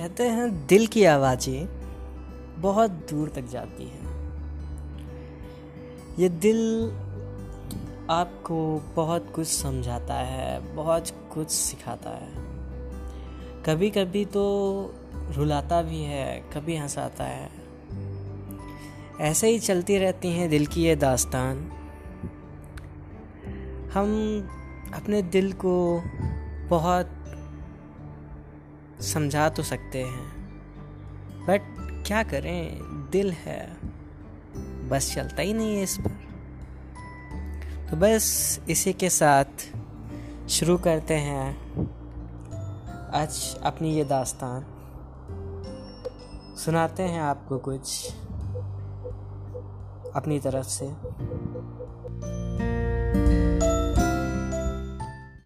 कहते हैं, दिल की आवाज़ें बहुत दूर तक जाती हैं। ये दिल आपको बहुत कुछ समझाता है, बहुत कुछ सिखाता है। कभी कभी तो रुलाता भी है, कभी हंसाता है। ऐसे ही चलती रहती हैं दिल की ये दास्तान। हम अपने दिल को बहुत समझा तो सकते हैं। बट क्या करें? दिल है। बस चलता ही नहीं है इस पर। तो बस इसी के साथ शुरू करते हैं आज अपनी ये दास्तान। सुनाते हैं आपको कुछ अपनी तरफ़ से।